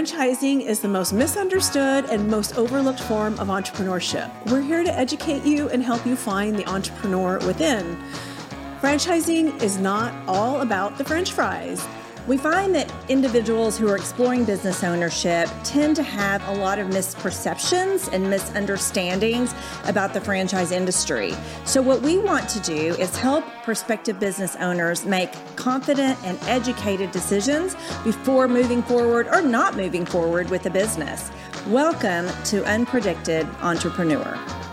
Franchising is the most misunderstood and most overlooked form of entrepreneurship. We're here to educate you and help you find the entrepreneur within. Franchising is not all about the french fries. We find that individuals who are exploring business ownership tend to have a lot of misperceptions and misunderstandings about the franchise industry. So, what we want to do is help prospective business owners make confident and educated decisions before moving forward or not moving forward with a business. Welcome to Unpredicted Entrepreneur.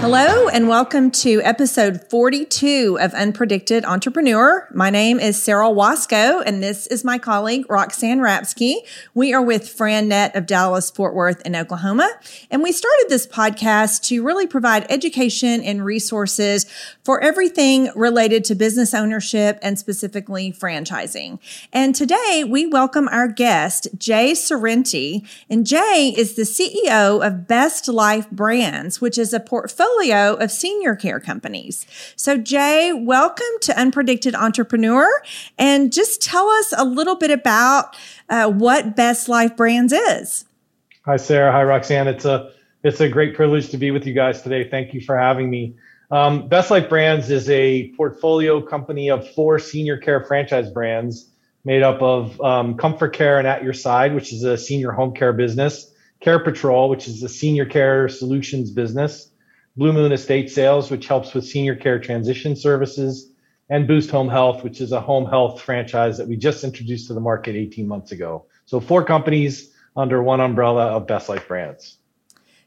Hello, and welcome to episode 42 of Unpredicted Entrepreneur. My name is Sarah Waskow, and this is my colleague, Roxanne Rapske. We are with FranNet of Dallas, Fort Worth, and Oklahoma. And we started this podcast to really provide education and resources for everything related to business ownership and specifically franchising. And today we welcome our guest, Jay Sorrenti. And Jay is the CEO of Best Life Brands, which is a portfolio portfolio of senior care companies. So, Jay, welcome to Unpredicted Entrepreneur. And just tell us a little bit about uh, what Best Life Brands is. Hi, Sarah. Hi, Roxanne. It's a it's a great privilege to be with you guys today. Thank you for having me. Um, Best Life Brands is a portfolio company of four senior care franchise brands made up of um, ComForCare and At Your Side, which is a senior home care business, Care Patrol, which is a senior care solutions business, Blue Moon Estate Sales, which helps with senior care transition services, and Boost Home Health, which is a home health franchise that we just introduced to the market 18 months ago. So, four companies under one umbrella of Best Life Brands.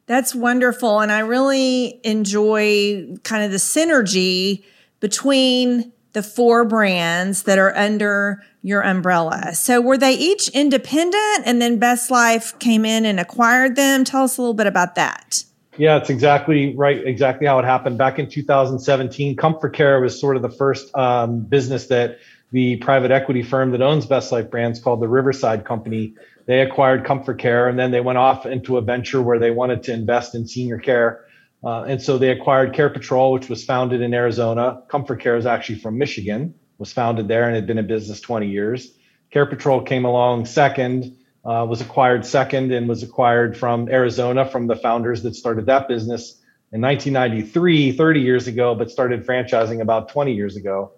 That's wonderful. And I really enjoy kind of the synergy between the four brands that are under your umbrella. So, were they each independent and then Best Life came in and acquired them? Tell us a little bit about that. Yeah, it's exactly right. Exactly how it happened. Back in 2017, ComForCare was sort of the first um, business that the private equity firm that owns Best Life Brands called the Riverside Company. They acquired ComForCare and then they went off into a venture where they wanted to invest in senior care. Uh, and so they acquired Care Patrol, which was founded in Arizona. ComForCare is actually from Michigan, was founded there and had been in business 20 years. Care Patrol came along second uh, was acquired second and was acquired from Arizona from the founders that started that business in 1993, 30 years ago, but started franchising about 20 years ago.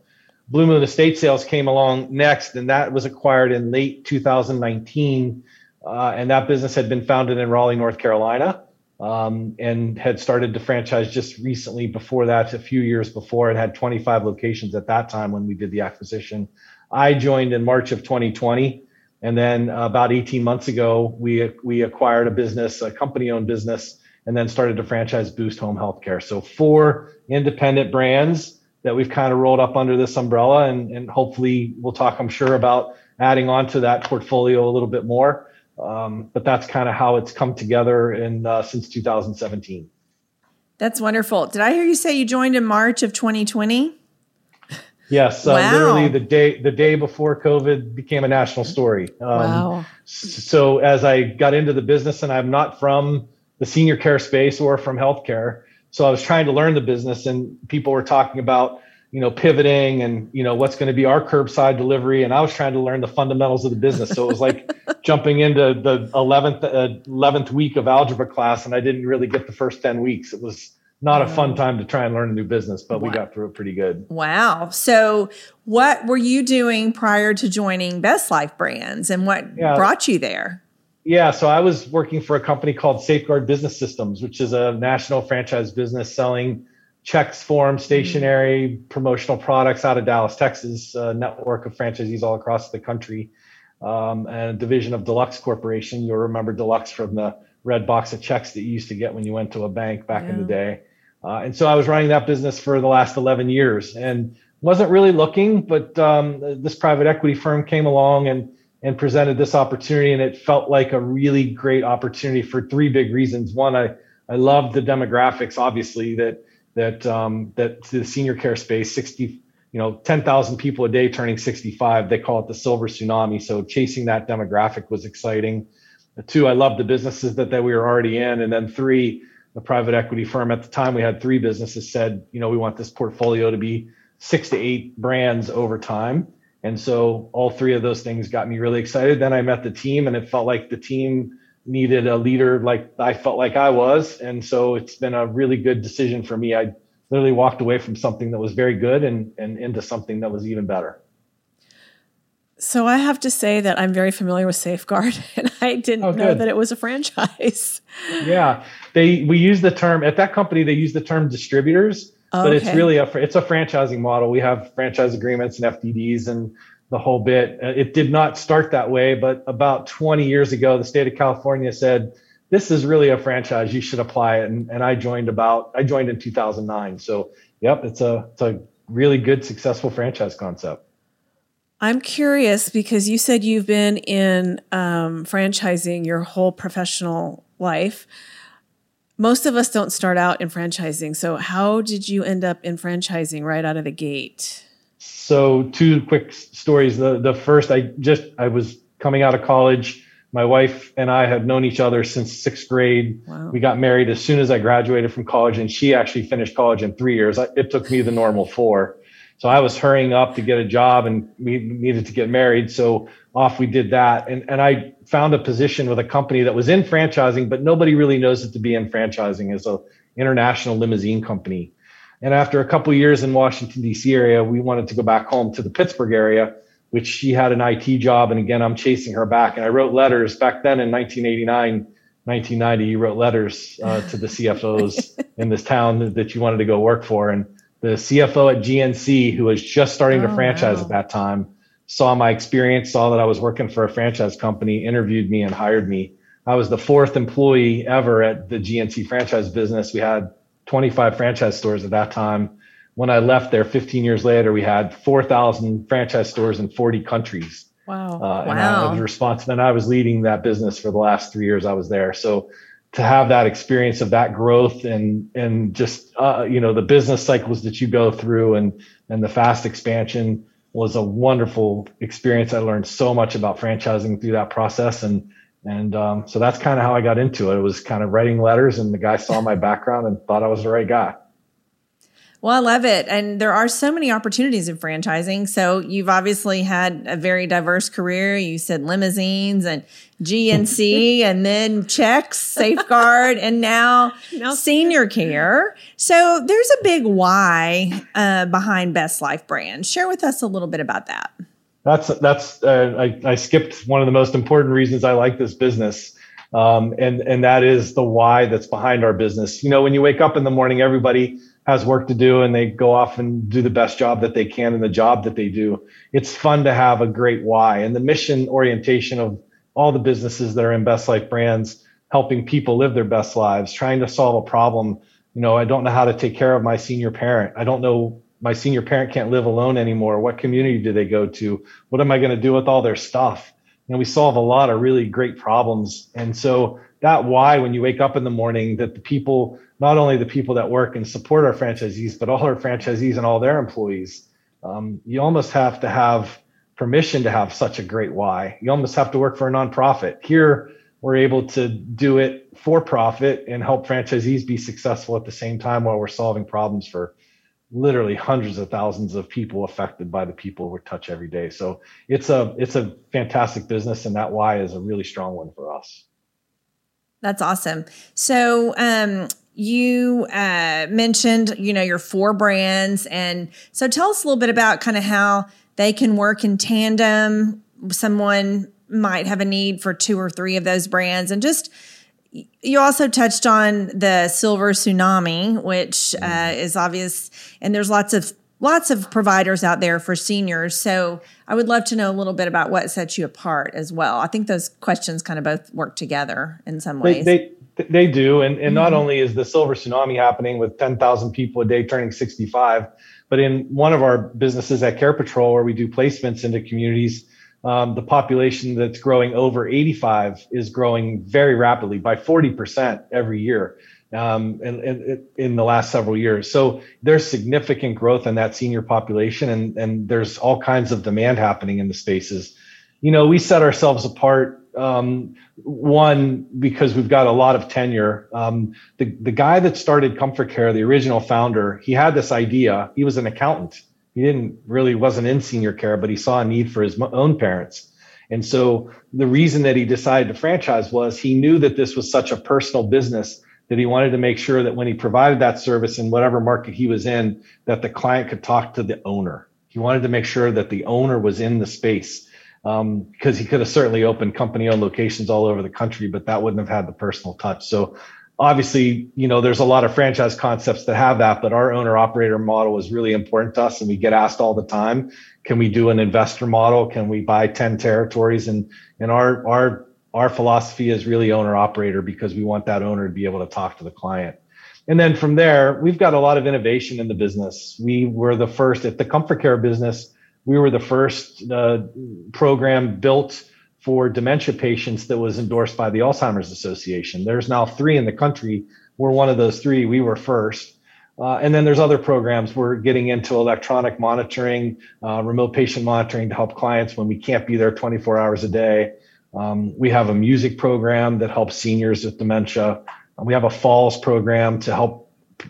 Blue Moon Estate Sales came along next, and that was acquired in late 2019. Uh, and that business had been founded in Raleigh, North Carolina, um, and had started to franchise just recently before that, a few years before. It had 25 locations at that time when we did the acquisition. I joined in March of 2020 and then about 18 months ago, we we acquired a business, a company-owned business, and then started to franchise Boost Home Healthcare. So four independent brands that we've kind of rolled up under this umbrella, and, and hopefully we'll talk, I'm sure, about adding on to that portfolio a little bit more. Um, but that's kind of how it's come together in uh, since 2017. That's wonderful. Did I hear you say you joined in March of 2020? Yes, uh, wow. literally the day the day before COVID became a national story. Um, wow. So as I got into the business, and I'm not from the senior care space or from healthcare, so I was trying to learn the business, and people were talking about you know pivoting and you know what's going to be our curbside delivery, and I was trying to learn the fundamentals of the business. So it was like jumping into the 11th uh, 11th week of algebra class, and I didn't really get the first 10 weeks. It was not a fun time to try and learn a new business, but wow. we got through it pretty good. Wow. So, what were you doing prior to joining Best Life Brands and what yeah. brought you there? Yeah, so I was working for a company called Safeguard Business Systems, which is a national franchise business selling checks, forms, stationery, mm-hmm. promotional products out of Dallas, Texas, a network of franchisees all across the country, um, and a division of Deluxe Corporation. You'll remember Deluxe from the red box of checks that you used to get when you went to a bank back yeah. in the day. Uh, and so I was running that business for the last 11 years and wasn't really looking, but um, this private equity firm came along and and presented this opportunity, and it felt like a really great opportunity for three big reasons. One, I I loved the demographics, obviously that that um, that the senior care space, 60, you know, 10,000 people a day turning 65. They call it the silver tsunami. So chasing that demographic was exciting. Two, I loved the businesses that that we were already in, and then three the private equity firm at the time we had three businesses said you know we want this portfolio to be six to eight brands over time And so all three of those things got me really excited. Then I met the team and it felt like the team needed a leader like I felt like I was. And so it's been a really good decision for me. I literally walked away from something that was very good and, and into something that was even better. So I have to say that I'm very familiar with Safeguard, and I didn't oh, know that it was a franchise. yeah, they we use the term at that company. They use the term distributors, but it's really a it's a franchising model. We have franchise agreements and FDDs and the whole bit. Uh, it did not start that way, but about 20 years ago, the state of California said this is really a franchise. You should apply it, and, and I joined about I joined in 2009. So yep, it's a it's a really good successful franchise concept. I'm curious because you said you've been in um, franchising your whole professional life. Most of us don't start out in franchising. So, how did you end up in franchising right out of the gate? So, two quick stories. The the first, I just I was coming out of college. My wife and I had known each other since sixth grade. Wow. We got married as soon as I graduated from college, and she actually finished college in three years. It took me the normal four. So I was hurrying up to get a job and we needed to get married. So off we did that. And, and I found a position with a company that was in franchising, but nobody really knows it to be in franchising as a international limousine company. And after a couple years in Washington, D.C. area, we wanted to go back home to the Pittsburgh area, which she had an IT job. And again, I'm chasing her back. And I wrote letters back then in 1989, 1990. You wrote letters uh, to the CFOs in this town that you wanted to go work for. And the CFO at GNC, who was just starting to oh, franchise wow. at that time, saw my experience, saw that I was working for a franchise company, interviewed me, and hired me. I was the fourth employee ever at the GNC franchise business. We had 25 franchise stores at that time. When I left there 15 years later, we had 4,000 franchise stores in 40 countries. Wow. Uh, and wow. I was responsible, and I was leading that business for the last three years I was there. So to have that experience of that growth and and just uh, you know the business cycles that you go through and and the fast expansion was a wonderful experience. I learned so much about franchising through that process and and um, so that's kind of how I got into it. It was kind of writing letters and the guy saw my background and thought I was the right guy. Well, I love it. And there are so many opportunities in franchising. So you've obviously had a very diverse career. You said limousines and GNC and then checks, safeguard, and now, now senior care. So there's a big why uh, behind Best Life brand. Share with us a little bit about that. That's that's uh, I, I skipped one of the most important reasons I like this business. Um, and and that is the why that's behind our business. You know, when you wake up in the morning, everybody has work to do and they go off and do the best job that they can in the job that they do. It's fun to have a great why and the mission orientation of all the businesses that are in Best Life brands, helping people live their best lives, trying to solve a problem. You know, I don't know how to take care of my senior parent. I don't know my senior parent can't live alone anymore. What community do they go to? What am I going to do with all their stuff? You know, we solve a lot of really great problems. And so that why when you wake up in the morning that the people not only the people that work and support our franchisees, but all our franchisees and all their employees. Um, you almost have to have permission to have such a great why. You almost have to work for a nonprofit. Here, we're able to do it for profit and help franchisees be successful at the same time while we're solving problems for literally hundreds of thousands of people affected by the people we touch every day. So it's a it's a fantastic business, and that why is a really strong one for us. That's awesome. So um, you uh, mentioned, you know, your four brands. And so tell us a little bit about kind of how they can work in tandem. Someone might have a need for two or three of those brands. And just, you also touched on the silver tsunami, which uh, mm-hmm. is obvious. And there's lots of lots of providers out there for seniors. So I would love to know a little bit about what sets you apart as well. I think those questions kind of both work together in some ways. They, they, they do, and and not mm-hmm. only is the silver tsunami happening with 10,000 people a day turning 65, but in one of our businesses at Care Patrol, where we do placements into communities, um, the population that's growing over 85 is growing very rapidly by 40% every year um, in, in, in, the last several years. So there's significant growth in that senior population, and, and there's all kinds of demand happening in the spaces. You know, we set ourselves apart um, one because we've got a lot of tenure. Um, the the guy that started ComForCare, the original founder, he had this idea. He was an accountant, He didn't really wasn't in senior care, but he saw a need for his own parents. And so the reason that he decided to franchise was he knew that this was such a personal business that he wanted to make sure that when he provided that service in whatever market he was in, that the client could talk to the owner. He wanted to make sure that the owner was in the space because um, he could have certainly opened company owned locations all over the country, but that wouldn't have had the personal touch. So obviously, you know, there's a lot of franchise concepts that have that, but our owner operator model is really important to us. And we get asked all the time, can we do an investor model? Can we buy 10 territories? And, and our, our, our philosophy is really owner operator because we want that owner to be able to talk to the client. And then from there, we've got a lot of innovation in the business. We were the first at the ComForCare business. We were the first uh, program built for dementia patients that was endorsed by the Alzheimer's Association. There's now three in the country. We're one of those three. We were first. Uh, and then there's other programs. We're getting into electronic monitoring, uh, remote patient monitoring to help clients when we can't be there 24 hours a day. Um, we have a music program that helps seniors with dementia. We have a falls program to help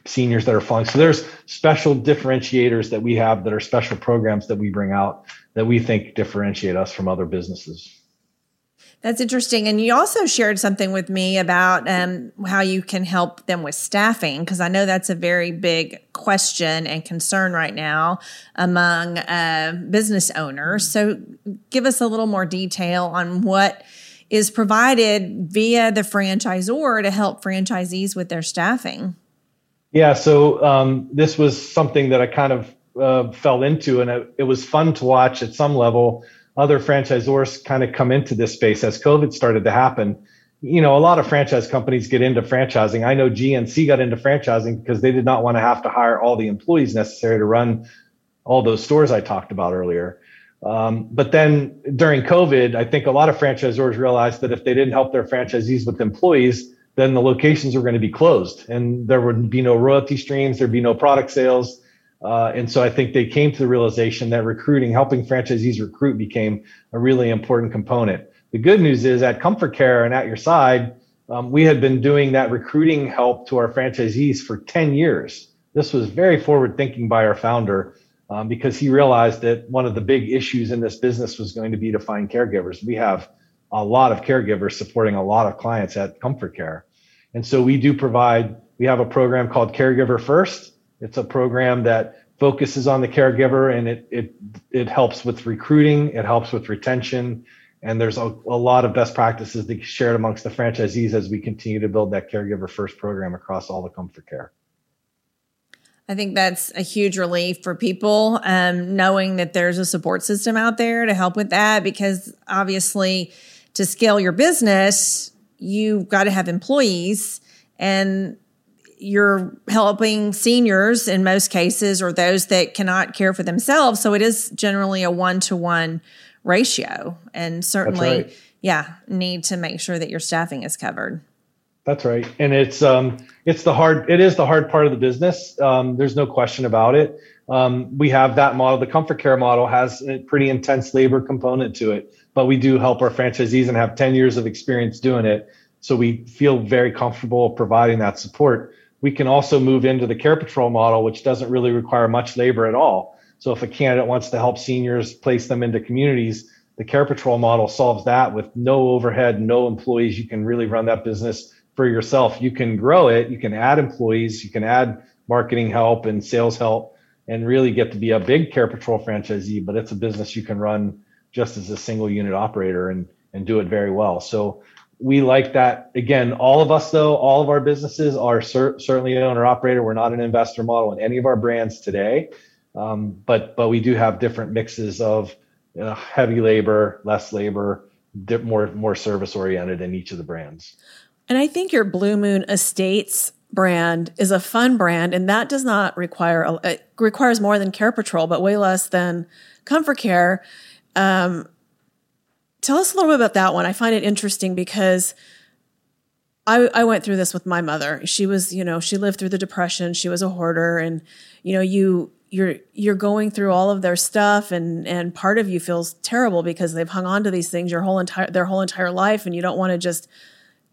seniors that are falling. So there's special differentiators that we have that are special programs that we bring out that we think differentiate us from other businesses. That's interesting. And you also shared something with me about um, how you can help them with staffing, because I know that's a very big question and concern right now among uh, business owners. So, give us a little more detail on what is provided via the franchisor to help franchisees with their staffing. Yeah, so um, this was something that I kind of uh, fell into, and it, it was fun to watch at some level other franchisors kind of come into this space as COVID started to happen. You know, a lot of franchise companies get into franchising. I know GNC got into franchising because they did not want to have to hire all the employees necessary to run all those stores I talked about earlier. Um, but then during COVID, I think a lot of franchisors realized that if they didn't help their franchisees with employees, then the locations were going to be closed and there would be no royalty streams, there'd be no product sales. Uh, and so I think they came to the realization that recruiting, helping franchisees recruit became a really important component. The good news is at ComForCare and at your side, um, we had been doing that recruiting help to our franchisees for 10 years. This was very forward thinking by our founder um, because he realized that one of the big issues in this business was going to be to find caregivers. We have a lot of caregivers supporting a lot of clients at ComForCare. And so we do provide, we have a program called Caregiver First it's a program that focuses on the caregiver and it it it helps with recruiting, it helps with retention, and there's a, a lot of best practices that shared amongst the franchisees as we continue to build that caregiver first program across all the ComForCare. I think that's a huge relief for people, um, knowing that there's a support system out there to help with that. Because obviously, to scale your business, you've got to have employees, and you're helping seniors in most cases or those that cannot care for themselves. So it is generally a one to one ratio. And certainly, right. yeah, need to make sure that your staffing is covered. That's right. And it's um it's the hard it is the hard part of the business. Um, there's no question about it. Um, we have that model. The ComForCare model has a pretty intense labor component to it, but we do help our franchisees and have 10 years of experience doing it. So we feel very comfortable providing that support we can also move into the care patrol model, which doesn't really require much labor at all. So if a candidate wants to help seniors place them into communities, the care patrol model solves that with no overhead, no employees. You can really run that business for yourself. You can grow it, you can add employees, you can add marketing help and sales help and really get to be a big care patrol franchisee, but it's a business you can run just as a single unit operator and and do it very well. So we like that. Again all of us though all of our businesses are cer- certainly owner operator we're not an investor model in any of our brands today. Um, but but we do have different mixes of you know, heavy labor less labor more more service oriented in each of the brands. And i think your blue moon estates brand is a fun brand and that does not require a, it requires more than care patrol but way less than ComForCare. Um, Tell us a little bit about that one. I find it interesting because I, I went through this with my mother. She was, you know, she lived through the depression. She was a hoarder, and you know, you you're you're going through all of their stuff, and and part of you feels terrible because they've hung on to these things your whole entire their whole entire life, and you don't want to just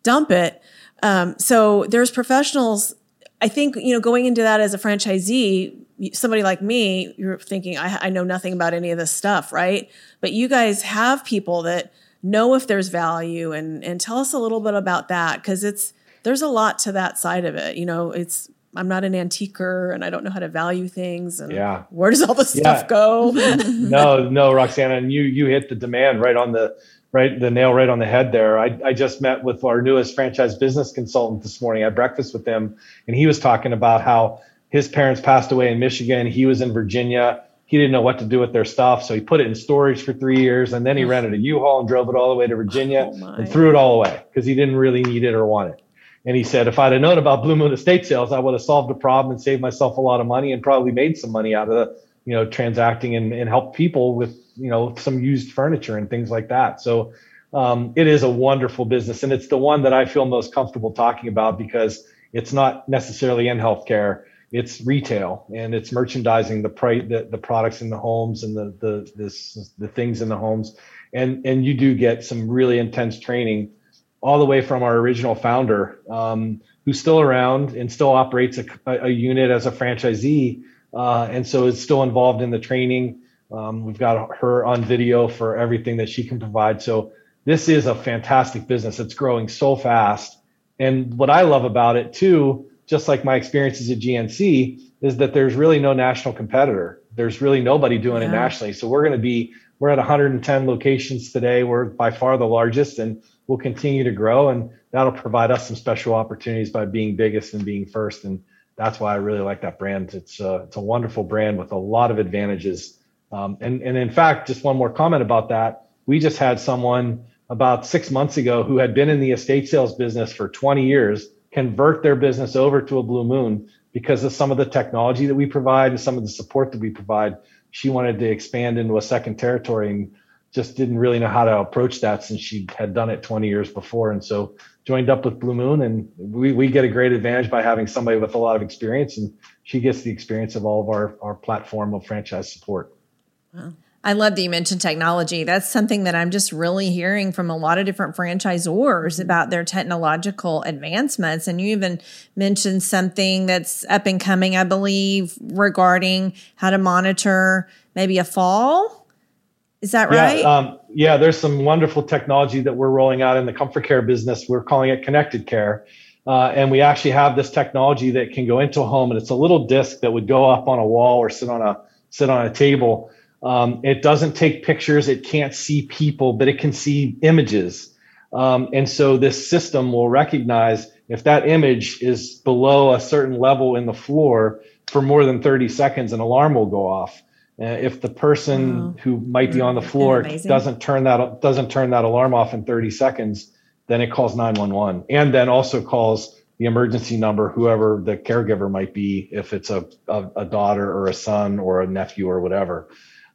dump it. Um, so there's professionals. I think you know, going into that as a franchisee, somebody like me, you're thinking, I, I know nothing about any of this stuff, right? But you guys have people that know if there's value and and tell us a little bit about that because it's there's a lot to that side of it. You know, it's I'm not an antiquer and I don't know how to value things and yeah. where does all this yeah. stuff go? no, no, Roxana, and you you hit the demand right on the right the nail right on the head there. I, I just met with our newest franchise business consultant this morning. I had breakfast with him and he was talking about how his parents passed away in Michigan. He was in Virginia. He didn't know what to do with their stuff, so he put it in storage for three years, and then he rented a U-Haul and drove it all the way to Virginia oh and threw it all away because he didn't really need it or want it. And he said, if I'd have known about Blue Moon estate sales, I would have solved the problem and saved myself a lot of money and probably made some money out of the, you know, transacting and, and help people with, you know, some used furniture and things like that. So um, it is a wonderful business. And it's the one that I feel most comfortable talking about because it's not necessarily in healthcare. It's retail and it's merchandising the price, the, the products in the homes and the, the, this, the things in the homes. And, and you do get some really intense training all the way from our original founder, um, who's still around and still operates a, a unit as a franchisee, uh, and so is still involved in the training. Um, we've got her on video for everything that she can provide. So this is a fantastic business. It's growing so fast. And what I love about it too, just like my experiences at GNC, is that there's really no national competitor. There's really nobody doing yeah. it nationally. So we're going to be we're at 110 locations today. We're by far the largest, and we'll continue to grow. And that'll provide us some special opportunities by being biggest and being first. And that's why I really like that brand. It's a, it's a wonderful brand with a lot of advantages. Um, and, and in fact, just one more comment about that. We just had someone about six months ago who had been in the estate sales business for 20 years convert their business over to a Blue Moon because of some of the technology that we provide and some of the support that we provide she wanted to expand into a second territory and just didn't really know how to approach that since she had done it 20 years before. And so joined up with Blue Moon and we, we get a great advantage by having somebody with a lot of experience and she gets the experience of all of our, our platform of franchise support. Wow. I love that you mentioned technology. That's something that I'm just really hearing from a lot of different franchisors about their technological advancements. And you even mentioned something that's up and coming, I believe, regarding how to monitor maybe a fall. Is that right? Yeah, um, yeah, there's some wonderful technology that we're rolling out in the ComForCare business. We're calling it connected care. Uh, and we actually have this technology that can go into a home and it's a little disc that would go up on a wall or sit on a sit on a table um, it doesn't take pictures. It can't see people, but it can see images. Um, and so this system will recognize if that image is below a certain level in the floor for more than 30 seconds, an alarm will go off. Uh, if the person who might be on the floor doesn't turn that doesn't turn that alarm off in 30 seconds, then it calls 911 and then also calls the emergency number, whoever the caregiver might be, if it's a, a, a daughter or a son or a nephew or whatever.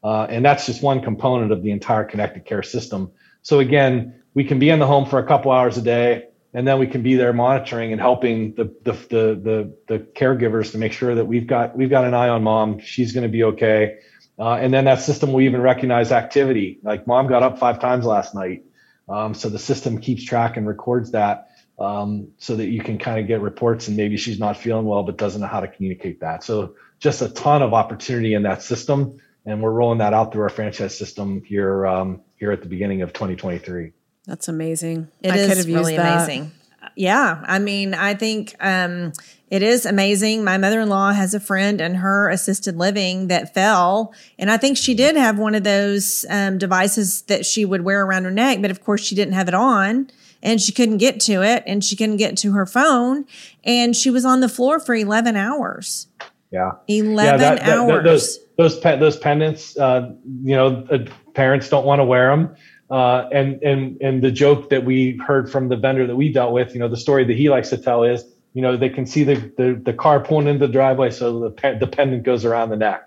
Uh, and that's just one component of the entire connected care system. So again, we can be in the home for a couple hours a day, and then we can be there monitoring and helping the the the the, the caregivers to make sure that we've got we've got an eye on mom. She's going to be okay. Uh, and then that system will even recognize activity. Like mom got up five times last night. Um, so the system keeps track and records that um, so that you can kind of get reports and maybe she's not feeling well but doesn't know how to communicate that. So just a ton of opportunity in that system and we're rolling that out through our franchise system here um, here at the beginning of 2023. That's amazing. It I is really amazing. Yeah, I mean, I think um, it is amazing. My mother in law has a friend in her assisted living that fell, and I think she did have one of those um, devices that she would wear around her neck, but of course she didn't have it on and she couldn't get to it and she couldn't get to her phone and she was on the floor for 11 hours yeah. 11 yeah, that, hours that, those those pe- those pendants uh, you know uh, parents don't want to wear them uh, and and and the joke that we heard from the vendor that we dealt with you know the story that he likes to tell is you know they can see the the, the car pulling into the driveway so the pe- the pendant goes around the neck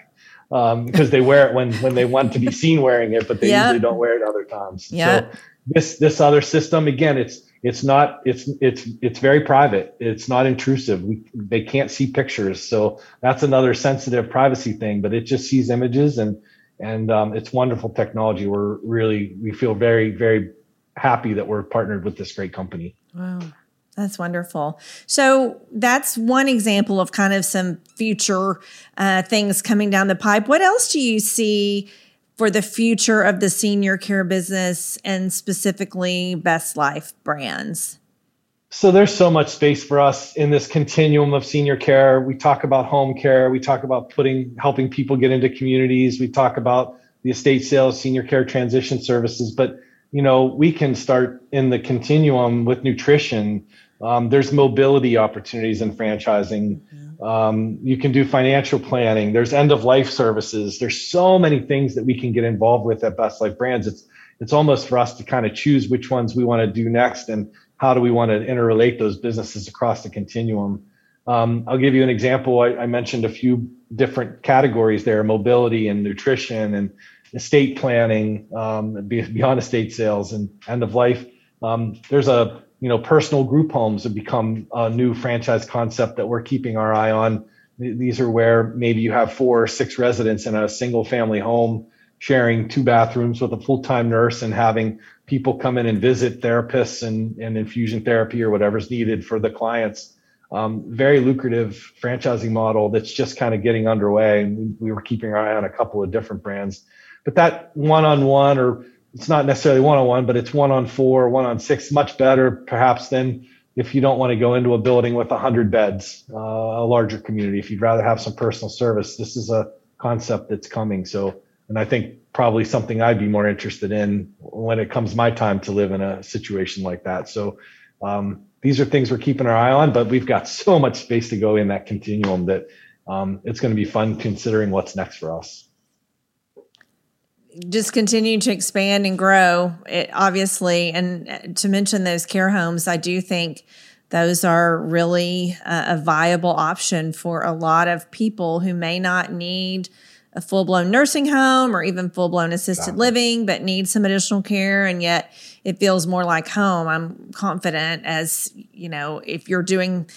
um, because they wear it when when they want to be seen wearing it but they usually don't wear it other times. Yeah. so this this other system again it's it's not it's it's it's very private. It's not intrusive. We, they can't see pictures. So that's another sensitive privacy thing but it just sees images and and um, it's wonderful technology. We're really we feel very very happy that we're partnered with this great company. Wow That's wonderful. So that's one example of kind of some future uh, things coming down the pipe. What else do you see for the future of the senior care business and specifically Best Life brands? So there's so much space for us in this continuum of senior care. We talk about home care. We talk about putting helping people get into communities. We talk about the estate sales, senior care transition services. But you know, we can start in the continuum with nutrition. Um, there's mobility opportunities in franchising. Um, you can do financial planning. There's end of life services. There's so many things that we can get involved with at Best Life Brands. It's it's almost for us to kind of choose which ones we want to do next and how do we want to interrelate those businesses across the continuum. Um, I'll give you an example. I, I, mentioned a few different categories there: mobility and nutrition and estate planning, um, beyond estate sales and end of life. Um, there's a you know personal group homes have become a new franchise concept that we're keeping our eye on. These are where maybe you have four or six residents in a single family home sharing two bathrooms with a full-time nurse and having people come in and visit therapists and, and infusion therapy or whatever's needed for the clients. Um, very lucrative franchising model that's just kind of getting underway. And we, we were keeping our eye on a couple of different brands. But that one-on-one or it's not necessarily one-on-one, but it's one on four, one on six, much better perhaps than if you don't want to go into a building with 100 beds, uh, a larger community. If you'd rather have some personal service, this is a concept that's coming. So and I think probably something I'd be more interested in when it comes my time to live in a situation like that. So um, these are things we're keeping our eye on, but we've got so much space to go in that continuum that um, it's going to be fun considering what's next for us. Just continue to expand and grow it obviously. And uh, to mention those care homes, I do think those are really uh, a viable option for a lot of people who may not need a full blown nursing home or even full blown assisted living, but need some additional care. And yet it feels more like home. I'm confident as, you know, if you're doing,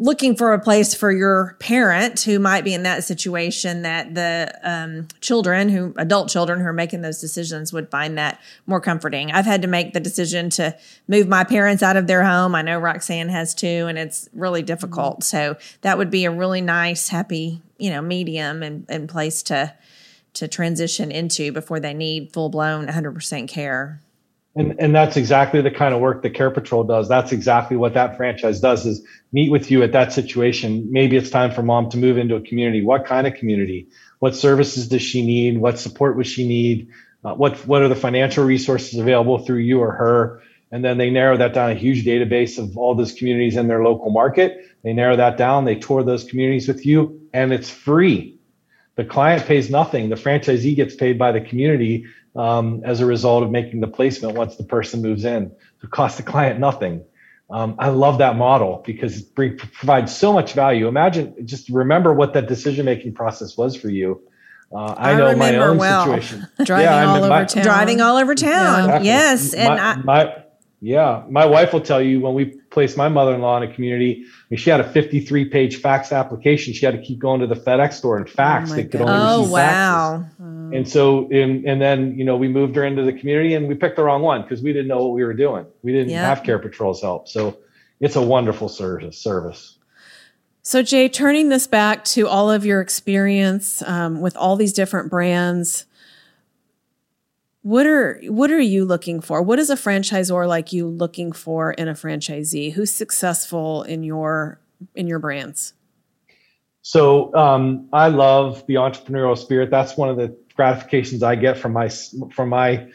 looking for a place for your parent who might be in that situation that the um, children who adult children who are making those decisions would find that more comforting. I've had to make the decision to move my parents out of their home. I know roxanne has too and it's really difficult. So that would be a really nice happy you know medium and, and place to to transition into before they need full blown 100% care and, and that's exactly the kind of work that Care Patrol does. That's exactly what that franchise does is meet with you at that situation. Maybe it's time for mom to move into a community. What kind of community? What services does she need? What support would she need? Uh, what what are the financial resources available through you or her? And then they narrow that down a huge database of all those communities in their local market. They narrow that down. They tour those communities with you, and it's free. The client pays nothing. The franchisee gets paid by the community um, as a result of making the placement once the person moves in. It costs the client nothing. Um, I love that model because it bring, provides so much value. Imagine, just remember what that decision making process was for you. Uh, I, I, know my own well. situation. driving yeah, all over my, town. Driving all over town. Yeah. Exactly. Yes, and my, I, my, yeah, my wife will tell you when we placed my mother-in-law in a community, I mean, she had a 53-page fax application. She had to keep going to the FedEx store and fax. Oh, they could only oh wow! Faxes. And so, in, and then you know, we moved her into the community, and we picked the wrong one because we didn't know what we were doing. We didn't yep. have Care Patrol's help, so it's a wonderful service. Service. So, Jay, turning this back to all of your experience um, with all these different brands, what are what are you looking for? What is a franchisor like you looking for in a franchisee? Who's successful in your in your brands? So um, I love the entrepreneurial spirit. That's one of the gratifications I get from my from my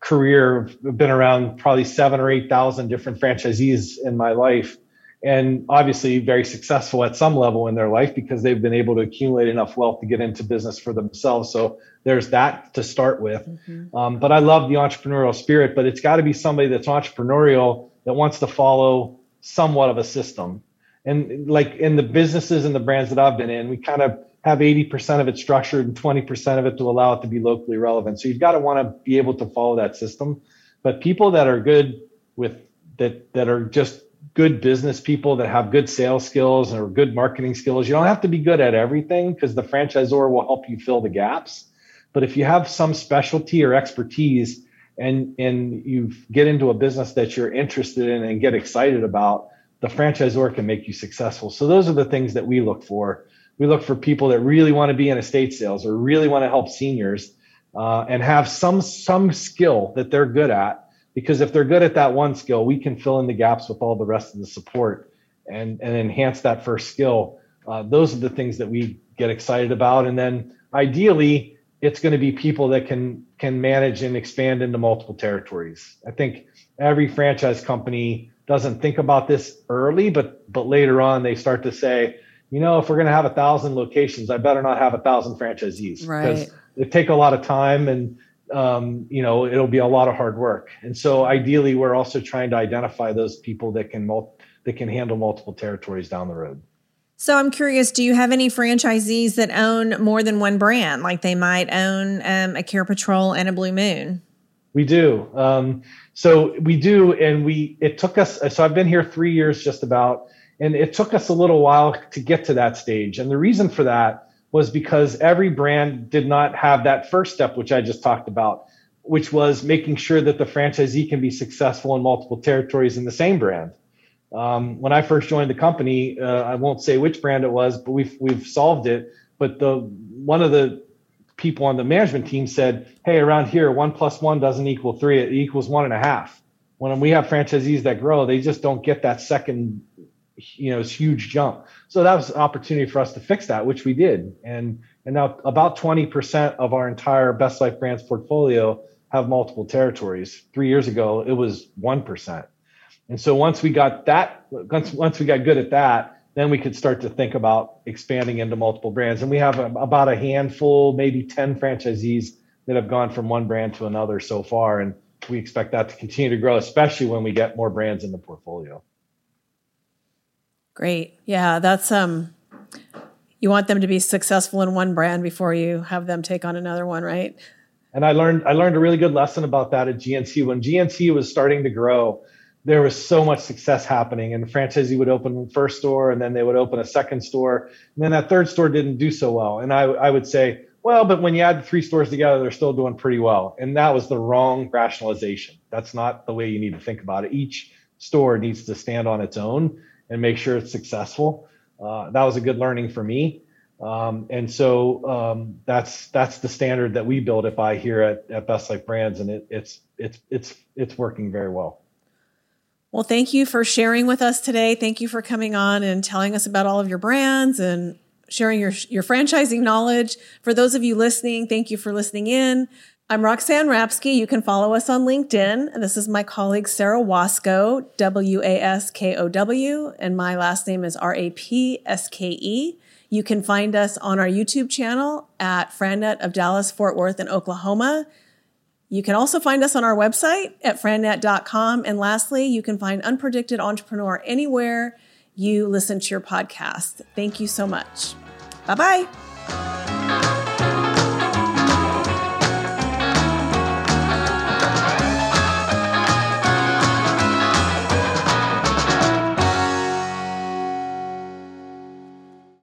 career. I've been around probably seven or eight thousand different franchisees in my life, and obviously very successful at some level in their life because they've been able to accumulate enough wealth to get into business for themselves. So there's that to start with. Mm-hmm. Um, but I love the entrepreneurial spirit, but it's got to be somebody that's entrepreneurial that wants to follow somewhat of a system. And like in the businesses and the brands that I've been in, we kind of have 80% of it structured and 20% of it to allow it to be locally relevant. So you've got to want to be able to follow that system. But people that are good with that that are just good business people that have good sales skills or good marketing skills. You don't have to be good at everything because the franchisor will help you fill the gaps. But if you have some specialty or expertise and and you get into a business that you're interested in and get excited about, the franchisor can make you successful. So those are the things that we look for. We look for people that really want to be in estate sales or really want to help seniors uh, and have some some skill that they're good at. Because if they're good at that one skill, we can fill in the gaps with all the rest of the support and and enhance that first skill. Uh, those are the things that we get excited about. And then ideally, it's going to be people that can can manage and expand into multiple territories. I think every franchise company doesn't think about this early, but but later on they start to say, you know, if we're going to have a thousand locations, I better not have a thousand franchisees right. because they take a lot of time and um, you know it'll be a lot of hard work. And so ideally, we're also trying to identify those people that can mul- that can handle multiple territories down the road. So I'm curious, do you have any franchisees that own more than one brand? Like they might own um, a Care Patrol and a Blue Moon? We do. Um, so we do, and we. It took us. So I've been here three years, just about, and it took us a little while to get to that stage. And the reason for that was because every brand did not have that first step, which I just talked about, which was making sure that the franchisee can be successful in multiple territories in the same brand. Um, when I first joined the company, uh, I won't say which brand it was, but we've we've solved it. But the one of the people on the management team said, "Hey, around here, one plus one doesn't equal three; it equals one and a half." When we have franchisees that grow, they just don't get that second, you know, it's huge jump. So that was an opportunity for us to fix that, which we did. And and now about 20% of our entire Best Life Brands portfolio have multiple territories. Three years ago, it was one percent. And so once we got that, once, once we got good at that, then we could start to think about expanding into multiple brands. And we have a, about a handful, maybe 10 franchisees that have gone from one brand to another so far. And we expect that to continue to grow, especially when we get more brands in the portfolio. Great. Yeah, that's um you want them to be successful in one brand before you have them take on another one, right? And I learned I learned a really good lesson about that at GNC when GNC was starting to grow there was so much success happening and the franchisee would open first store and then they would open a second store and then that third store didn't do so well. And I, I would say well but when you add the three stores together they're still doing pretty well. And that was the wrong rationalization. That's not the way you need to think about it. Each store needs to stand on its own and make sure it's successful uh, that was a good learning for me um, and so um, that's that's the standard that we build it by here at, at best life brands and it, it's it's it's it's working very well well, thank you for sharing with us today. Thank you for coming on and telling us about all of your brands and sharing your, your franchising knowledge. For those of you listening, thank you for listening in. I'm Roxanne Rapske. You can follow us on LinkedIn. And this is my colleague, Sarah Waskow, W A S K O W. And my last name is R A P S K E. You can find us on our YouTube channel at FranNet of Dallas, Fort Worth, and Oklahoma. You can also find us on our website at frannet.com. And lastly, you can find Unpredicted Entrepreneur anywhere you listen to your podcast. Thank you so much. Bye bye.